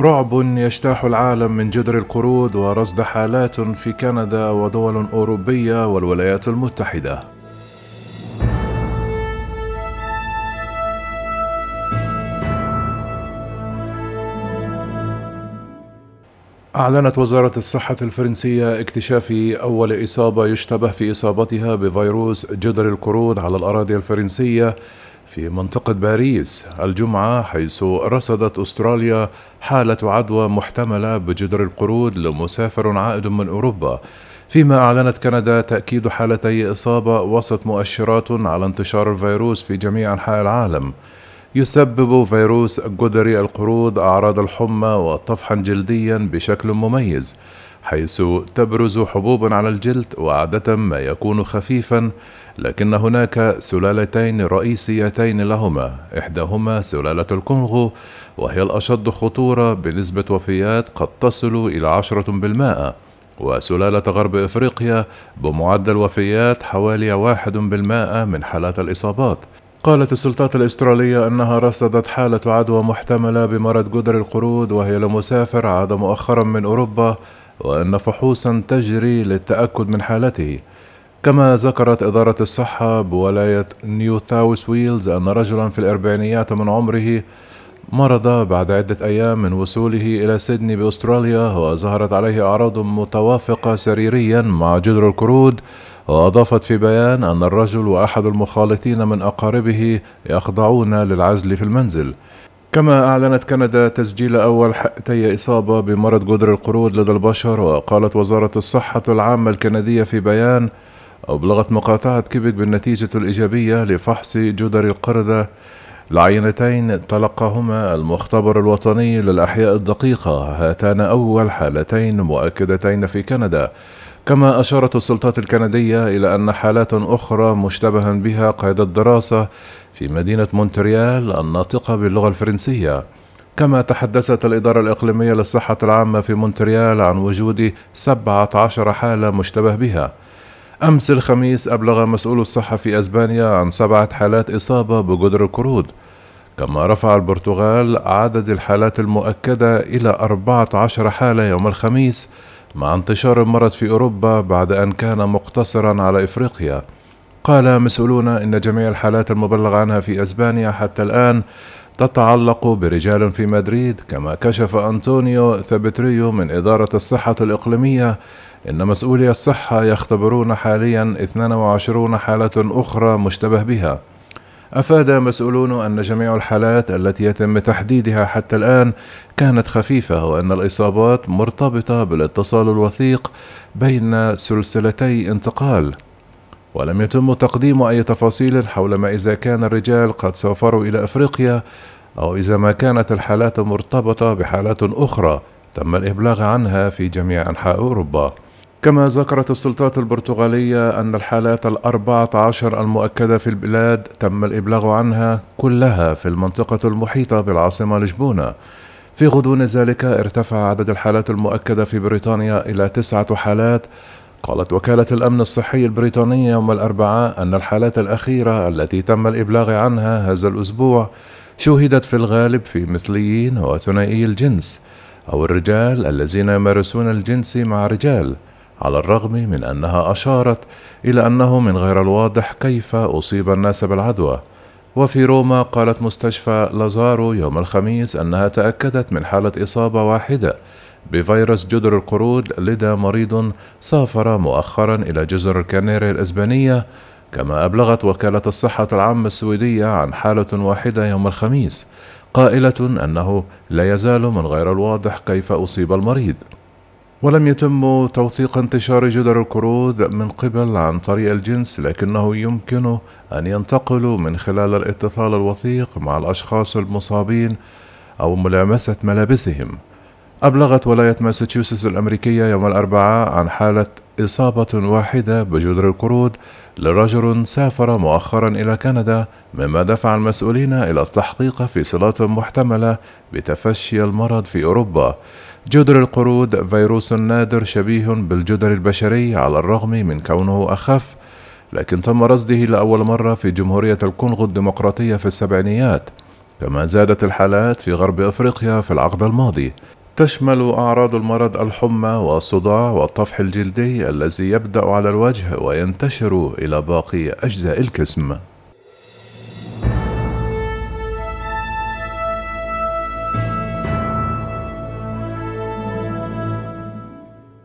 رعب يجتاح العالم من جدر القرود ورصد حالات في كندا ودول أوروبية والولايات المتحدة. أعلنت وزارة الصحة الفرنسية اكتشاف أول إصابة يشتبه في إصابتها بفيروس جدر القرود على الأراضي الفرنسية في منطقة باريس الجمعة حيث رصدت أستراليا حالة عدوى محتملة بجدر القرود لمسافر عائد من أوروبا. فيما أعلنت كندا تأكيد حالتي إصابة وسط مؤشرات على انتشار الفيروس في جميع أنحاء العالم. يسبب فيروس جدري القرود أعراض الحمى وطفحا جلديا بشكل مميز. حيث تبرز حبوب على الجلد وعادة ما يكون خفيفا لكن هناك سلالتين رئيسيتين لهما. إحداهما سلالة الكونغو وهي الأشد خطورة بنسبة وفيات قد تصل إلى عشرة بالمائة. وسلالة غرب إفريقيا بمعدل وفيات حوالي واحد بالمائة من حالات الإصابات. قالت السلطات الأسترالية أنها رصدت حالة عدوى محتملة بمرض جدر القرود وهي لمسافر عاد مؤخرا من أوروبا. وأن فحوصا تجري للتأكد من حالته. كما ذكرت إدارة الصحة بولاية نيو ساوث ويلز أن رجلا في الأربعينيات من عمره مرض بعد عدة أيام من وصوله إلى سيدني بأستراليا وظهرت عليه أعراض متوافقة سريريا مع جدر القرود. وأضافت في بيان أن الرجل وأحد المخالطين من أقاربه يخضعون للعزل في المنزل. كما أعلنت كندا تسجيل أول حالتي إصابة بمرض جدر القرود لدى البشر وقالت وزارة الصحة العامة الكندية في بيان أبلغت مقاطعة كيبك بالنتيجة الإيجابية لفحص جدر القردة العينتين تلقاهما المختبر الوطني للأحياء الدقيقة هاتان أول حالتين مؤكدتين في كندا. كما أشارت السلطات الكندية إلى أن حالات أخرى مشتبها بها قيد الدراسة في مدينة مونتريال الناطقة باللغة الفرنسية. كما تحدثت الإدارة الإقليمية للصحة العامة في مونتريال عن وجود 17 حالة مشتبه بها. أمس الخميس أبلغ مسؤول الصحة في أسبانيا عن سبعة حالات إصابة بجدري القرود كما رفع البرتغال عدد الحالات المؤكدة إلى 14 حالة يوم الخميس مع انتشار المرض في أوروبا بعد أن كان مقتصرا على إفريقيا. قال مسؤولون إن جميع الحالات المبلغ عنها في أسبانيا حتى الآن تتعلق برجال في مدريد كما كشف أنطونيو ثبتريو من إدارة الصحة الإقليمية إن مسؤولي الصحة يختبرون حاليا 22 حالة أخرى مشتبه بها. أفاد مسؤولون أن جميع الحالات التي يتم تحديدها حتى الآن كانت خفيفة وأن الإصابات مرتبطة بالاتصال الوثيق بين سلسلتي انتقال. ولم يتم تقديم أي تفاصيل حول ما إذا كان الرجال قد سافروا إلى أفريقيا أو إذا ما كانت الحالات مرتبطة بحالات أخرى تم الإبلاغ عنها في جميع أنحاء أوروبا. كما ذكرت السلطات البرتغالية أن الحالات الأربعة عشر المؤكدة في البلاد تم الإبلاغ عنها كلها في المنطقة المحيطة بالعاصمة لشبونة. في غضون ذلك ارتفع عدد الحالات المؤكدة في بريطانيا إلى تسعة حالات. قالت وكالة الأمن الصحي البريطانية يوم الأربعاء أن الحالات الأخيرة التي تم الإبلاغ عنها هذا الأسبوع شوهدت في الغالب في مثليين وثنائي الجنس أو الرجال الذين يمارسون الجنس مع رجال. على الرغم من أنها أشارت إلى أنه من غير الواضح كيف أصيب الناس بالعدوى. وفي روما قالت مستشفى لازارو يوم الخميس أنها تأكدت من حالة إصابة واحدة بفيروس جدر القرود لدى مريض سافر مؤخرا إلى جزر الكناري الإسبانية كما أبلغت وكالة الصحة العامة السويدية عن حالة واحدة يوم الخميس قائلة أنه لا يزال من غير الواضح كيف أصيب المريض. ولم يتم توثيق انتشار جدر القرود من قبل عن طريق الجنس لكنه يمكن أن ينتقل من خلال الاتصال الوثيق مع الأشخاص المصابين أو ملامسة ملابسهم. أبلغت ولاية ماساتشوستس الأمريكية يوم الأربعاء عن حالة إصابة واحدة بجدر القرود لرجل سافر مؤخرا إلى كندا مما دفع المسؤولين إلى التحقيق في صلات محتملة بتفشي المرض في أوروبا. جدر القرود فيروس نادر شبيه بالجدر البشري على الرغم من كونه أخف لكن تم رصده لأول مرة في جمهورية الكونغو الديمقراطية في السبعينيات كما زادت الحالات في غرب أفريقيا في العقد الماضي. تشمل أعراض المرض الحمى والصداع والطفح الجلدي الذي يبدأ على الوجه وينتشر إلى باقي أجزاء الجسم.